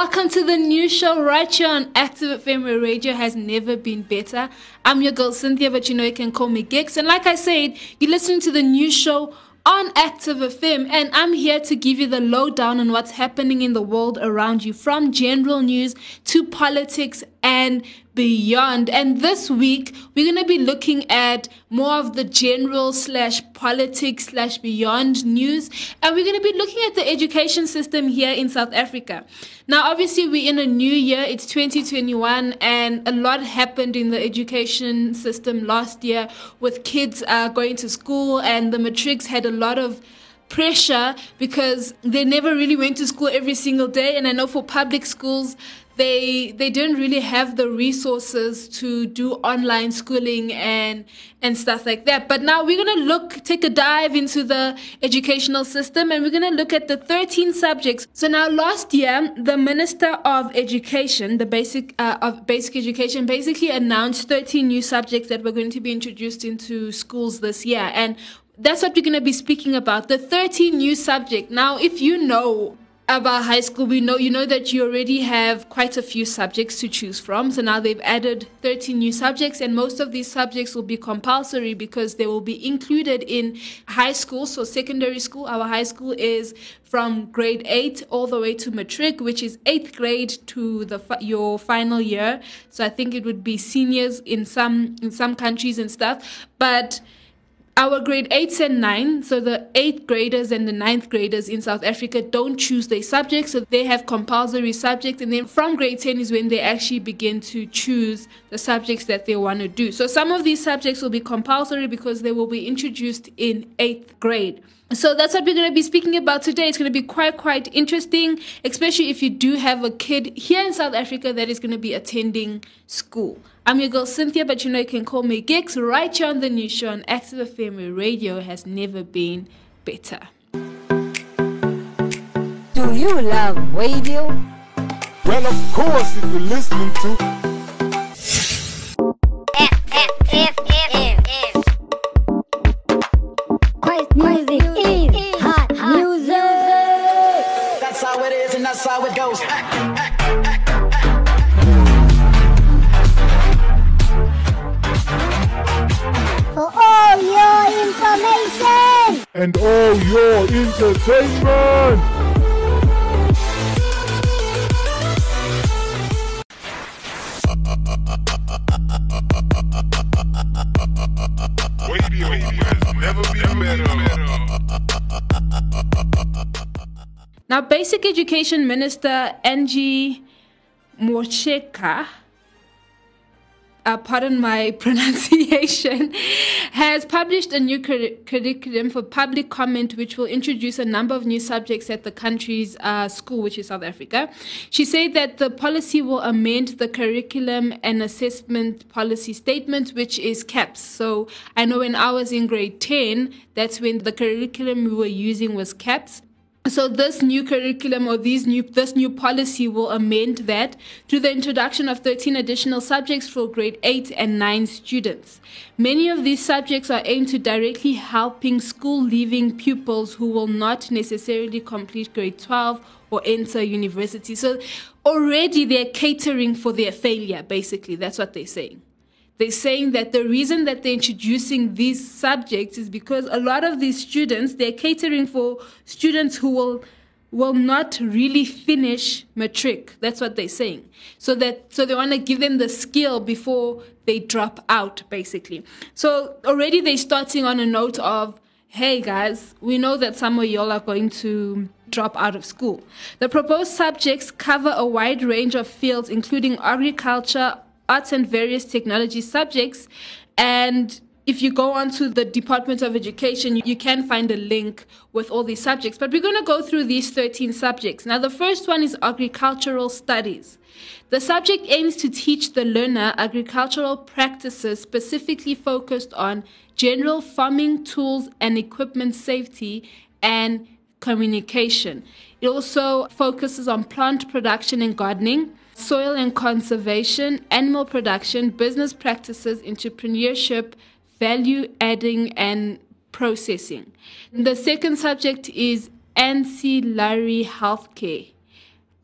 welcome to the new show right here on Active where radio has never been better. I'm your girl Cynthia, but you know you can call me Giks. And like I said, you're listening to the new show on Active FM, and I'm here to give you the lowdown on what's happening in the world around you, from general news to politics and beyond. And this week, we're going to be looking at more of the general slash politics slash beyond news, and we're going to be looking at the education system here in South Africa. Now, obviously, we're in a new year, it's 2021, and a lot happened in the education system last year with kids uh, going to school, and the matrics had a lot of pressure because they never really went to school every single day. And I know for public schools, they they didn't really have the resources to do online schooling and and stuff like that. But now we're gonna look take a dive into the educational system and we're gonna look at the 13 subjects. So now last year the Minister of Education, the basic uh, of basic education, basically announced 13 new subjects that were going to be introduced into schools this year and that's what we're going to be speaking about the 13 new subject now if you know about high school, we know you know that you already have quite a few subjects to choose from. So now they've added 13 new subjects, and most of these subjects will be compulsory because they will be included in high school. So secondary school, our high school is from grade eight all the way to matric, which is eighth grade to the your final year. So I think it would be seniors in some in some countries and stuff, but our grade 8s and 9, so the 8th graders and the ninth graders in South Africa don't choose their subjects, so they have compulsory subjects. And then from grade 10 is when they actually begin to choose the subjects that they want to do. So some of these subjects will be compulsory because they will be introduced in 8th grade. So that's what we're going to be speaking about today. It's going to be quite, quite interesting, especially if you do have a kid here in South Africa that is going to be attending school. I'm your girl Cynthia, but you know you can call me Giks right here on the new show on Active FM where radio has never been better. Do you love radio? Well, of course, if you're listening to entertainment. Now, Basic Education Minister Angie Motshekga uh, pardon my pronunciation, has published a new cur- curriculum for public comment, which will introduce a number of new subjects at the country's uh, school, which is South Africa. She said that the policy will amend the curriculum and assessment policy statement, which is CAPS. So I know when I was in grade 10, that's when the curriculum we were using was CAPS. So this new curriculum or these new this new policy will amend that through the introduction of 13 additional subjects for grade 8 and 9 students. Many of these subjects are aimed to directly helping school leaving pupils who will not necessarily complete grade 12 or enter university. So already they're catering for their failure basically. That's what they're saying. They're saying that the reason that they're introducing these subjects is because a lot of these students, they're catering for students who will will not really finish matric. That's what they're saying. So that so they want to give them the skill before they drop out, basically. So already they're starting on a note of, hey guys, we know that some of y'all are going to drop out of school. The proposed subjects cover a wide range of fields, including agriculture, arts and various technology subjects. And if you go onto the Department of Education, you can find a link with all these subjects. But we're going to go through these 13 subjects. Now, the first one is agricultural studies. The subject aims to teach the learner agricultural practices specifically focused on general farming tools and equipment safety and communication. It also focuses on plant production and gardening soil and conservation, animal production, business practices, entrepreneurship, value adding, and processing. The second subject is ancillary healthcare.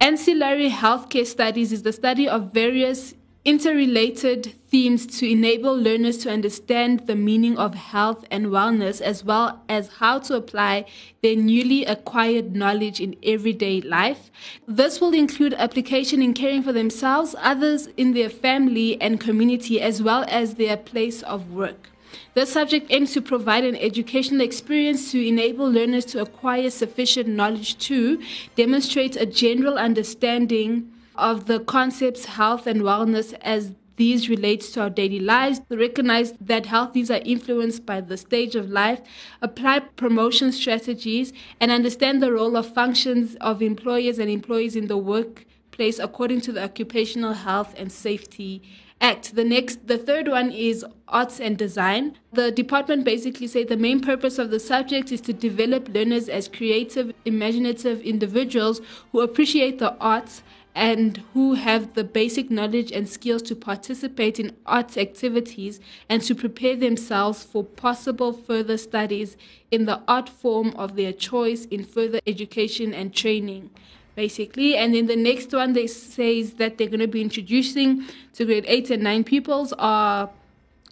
Ancillary healthcare studies is the study of various interrelated themes to enable learners to understand the meaning of health and wellness as well as how to apply their newly acquired knowledge in everyday life. This will include application in caring for themselves, others in their family and community, as well as their place of work. The subject aims to provide an educational experience to enable learners to acquire sufficient knowledge to demonstrate a general understanding of the concepts health and wellness as these relate to our daily lives, recognize that health needs are influenced by the stage of life, apply promotion strategies, and understand the role of functions of employers and employees in the workplace according to the Occupational Health and Safety Act. The next, the third one is arts and design. The department basically said the main purpose of the subject is to develop learners as creative, imaginative individuals who appreciate the arts and who have the basic knowledge and skills to participate in arts activities and to prepare themselves for possible further studies in the art form of their choice in further education and training basically. And then the next one they says that they're going to be introducing to grade 8 and 9 pupils are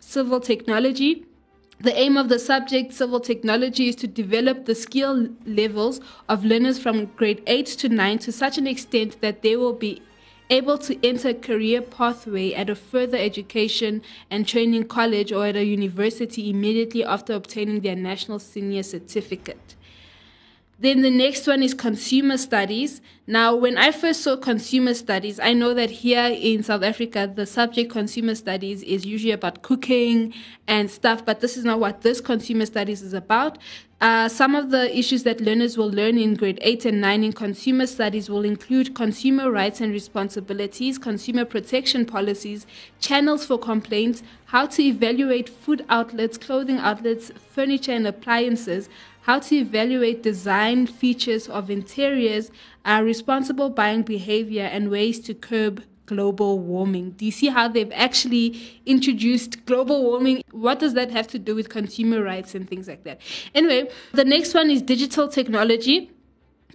civil technology. The aim of the subject, civil technology, is to develop the skill levels of learners from grade 8 to 9 to such an extent that they will be able to enter a career pathway at a further education and training college or at a university immediately after obtaining their national senior certificate. Then the next one is consumer studies. Now, when I first saw consumer studies, I know that here in South Africa, the subject consumer studies is usually about cooking and stuff, but this is not what this consumer studies is about. Uh, some of the issues that learners will learn in grade 8 and 9 in consumer studies will include consumer rights and responsibilities, consumer protection policies, channels for complaints, how to evaluate food outlets, clothing outlets, furniture and appliances, how to evaluate design features of interiors, uh, responsible buying behavior, and ways to curb global warming. Do you see how they've actually introduced global warming? What does that have to do with consumer rights and things like that? Anyway, the next one is digital technology.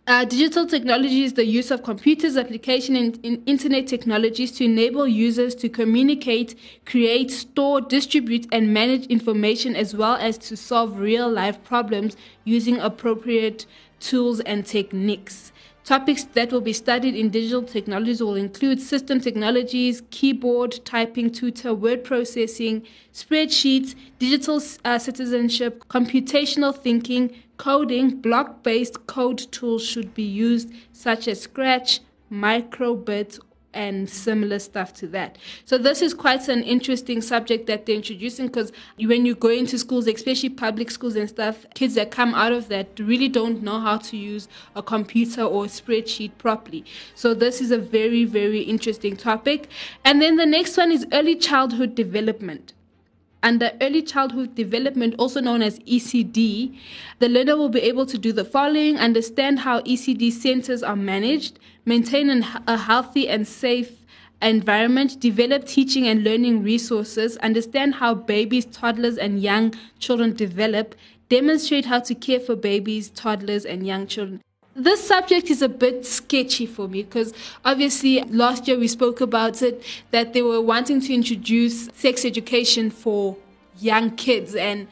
Uh, digital technology is the use of computers, application, and, and, internet technologies to enable users to communicate, create, store, distribute, and manage information, as well as to solve real life problems using appropriate tools and techniques. Topics that will be studied in digital technologies will include system technologies, keyboard, typing, tutor, word processing, spreadsheets, digital uh, citizenship, computational thinking, coding. Block based code tools should be used, such as Scratch, Microbit, and similar stuff to that. So this is quite an interesting subject that they're introducing because when you go into schools, especially public schools and stuff, kids that come out of that really don't know how to use a computer or a spreadsheet properly. So this is a very, very interesting topic. And then the next one is early childhood development. Under early childhood development, also known as ECD, the learner will be able to do the following understand how ECD centers are managed, maintain an, a healthy and safe environment, develop teaching and learning resources, understand how babies, toddlers, and young children develop, demonstrate how to care for babies, toddlers, and young children this subject is a bit sketchy for me because obviously last year we spoke about it that they were wanting to introduce sex education for young kids and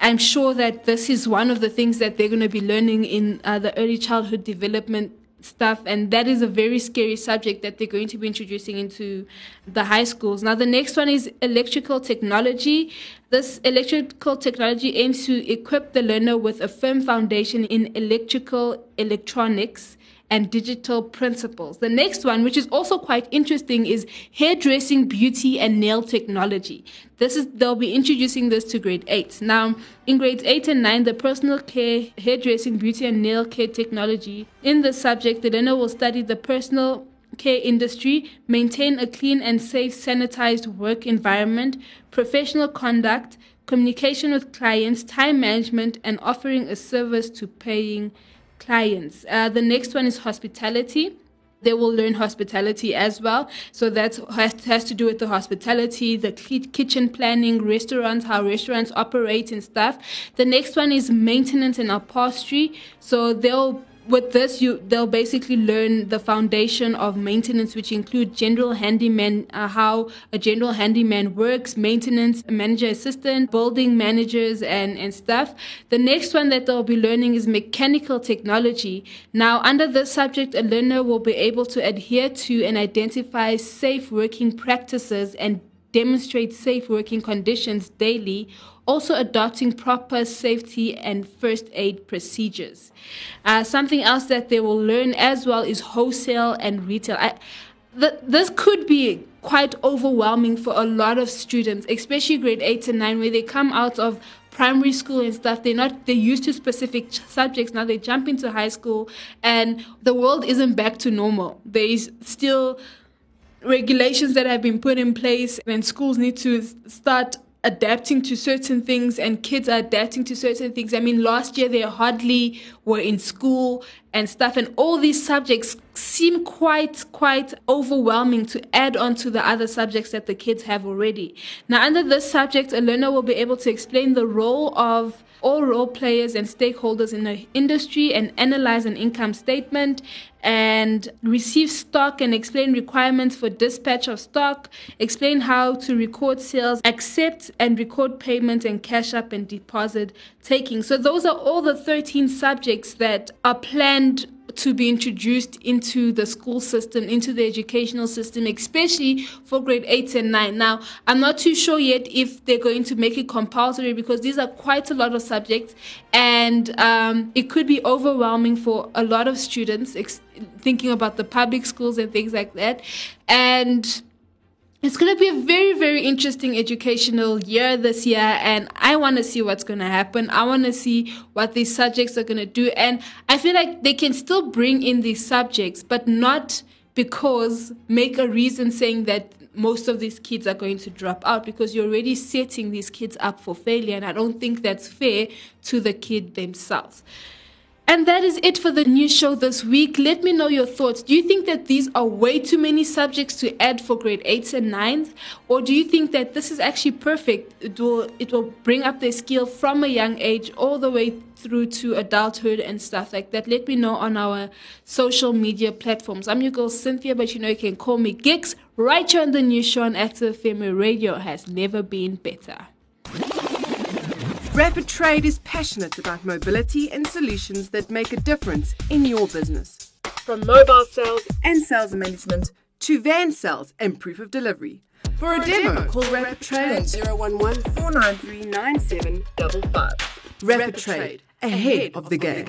I'm sure that this is one of the things that they're going to be learning in uh, the early childhood development stuff and that is a very scary subject that they're going to be introducing into the high schools. Now the next one is electrical technology. This electrical technology aims to equip the learner with a firm foundation in electrical electronics and digital principles. The next one, which is also quite interesting, is hairdressing, beauty, and nail technology. This is they'll be introducing this to grade eight. Now, in grades eight and nine, the personal care, hairdressing, beauty, and nail care technology. In the subject, the learner will study the personal care industry, maintain a clean and safe sanitized work environment, professional conduct, communication with clients, time management, and offering a service to paying clients. Uh, the next one is hospitality. They will learn hospitality as well. So that has, has to do with the hospitality, the kitchen planning, restaurants, how restaurants operate and stuff. The next one is maintenance and upholstery. So they'll with this, you they'll basically learn the foundation of maintenance, which include general handyman, uh, how a general handyman works, maintenance manager assistant, building managers, and and stuff. The next one that they'll be learning is mechanical technology. Now, under this subject, a learner will be able to adhere to and identify safe working practices and demonstrate safe working conditions daily, also adopting proper safety and first aid procedures. Uh, something else that they will learn as well is wholesale and retail. I, th- this could be quite overwhelming for a lot of students, especially grade 8 and 9, where they come out of primary school and stuff they're not they're used to specific subjects now they jump into high school and the world isn't back to normal there is still regulations that have been put in place and schools need to start adapting to certain things and kids are adapting to certain things. I mean, last year they hardly were in school and stuff and all these subjects seem quite, quite overwhelming to add on to the other subjects that the kids have already. Now, under this subject, a learner will be able to explain the role of all role players and stakeholders in the industry and analyze an income statement and receive stock and explain requirements for dispatch of stock, explain how to record sales, accept and record payment and cash up and deposit taking. So those are all the 13 subjects that are planned to be introduced into the school system, into the educational system, especially for grade 8 and 9. Now, I'm not too sure yet if they're going to make it compulsory because these are quite a lot of subjects and um, it could be overwhelming for a lot of students ex- thinking about the public schools and things like that. And it's going to be a very, very interesting educational year this year, and I want to see what's going to happen. I want to see what these subjects are going to do, and I feel like they can still bring in these subjects, but not because make a reason saying that most of these kids are going to drop out because you're already setting these kids up for failure, and I don't think that's fair to the kid themselves. And that is it for the news show this week. Let me know your thoughts. Do you think that these are way too many subjects to add for grade 8s and 9s? Or do you think that this is actually perfect? It will, it will bring up their skill from a young age all the way through to adulthood and stuff like that. Let me know on our social media platforms. I'm your girl Cynthia, but you know you can call me Giks. Right here on the news show on Active FM Radio has never been better. Rapid Trade is passionate about mobility and solutions that make a difference in your business. From mobile sales and sales management to van sales and proof of delivery. For a demo, call Rapid Trade on 011 493 9755. Rapid Trade, ahead of the game.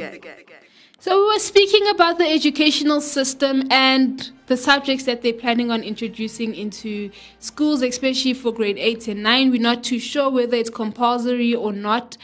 So we were speaking about the educational system and the subjects that they're planning on introducing into schools, especially for grade 8 and 9. We're not too sure whether it's compulsory or not,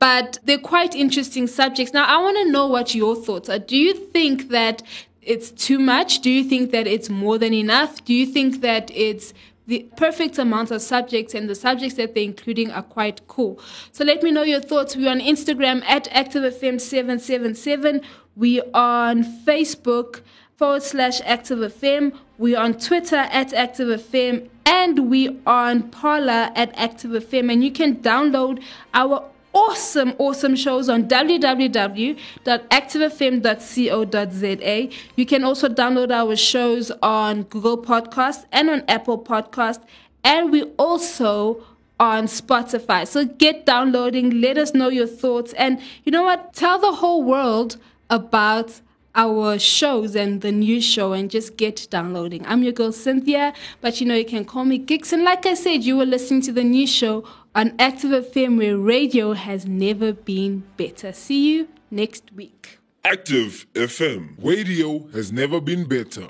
but they're quite interesting subjects. Now, I want to know what your thoughts are. Do you think that it's too much? Do you think that it's more than enough? Do you think that it's the perfect amount of subjects and the subjects that they're including are quite cool. So let me know your thoughts. We're on Instagram at ActiveFM777. We are on Facebook forward slash ActiveFM. We're on Twitter at ActiveFM. And we are on Parler at ActiveFM. And you can download our awesome, awesome shows on www.activefm.co.za. You can also download our shows on Google Podcast and on Apple Podcast. And we also on Spotify. So get downloading, let us know your thoughts, and you know what? Tell the whole world about our shows and the new show and just get downloading. I'm your girl Cynthia, but you know you can call me. And like I said, you were listening to the new show on Active FM where radio has never been better. See you next week. Active FM. Radio has never been better.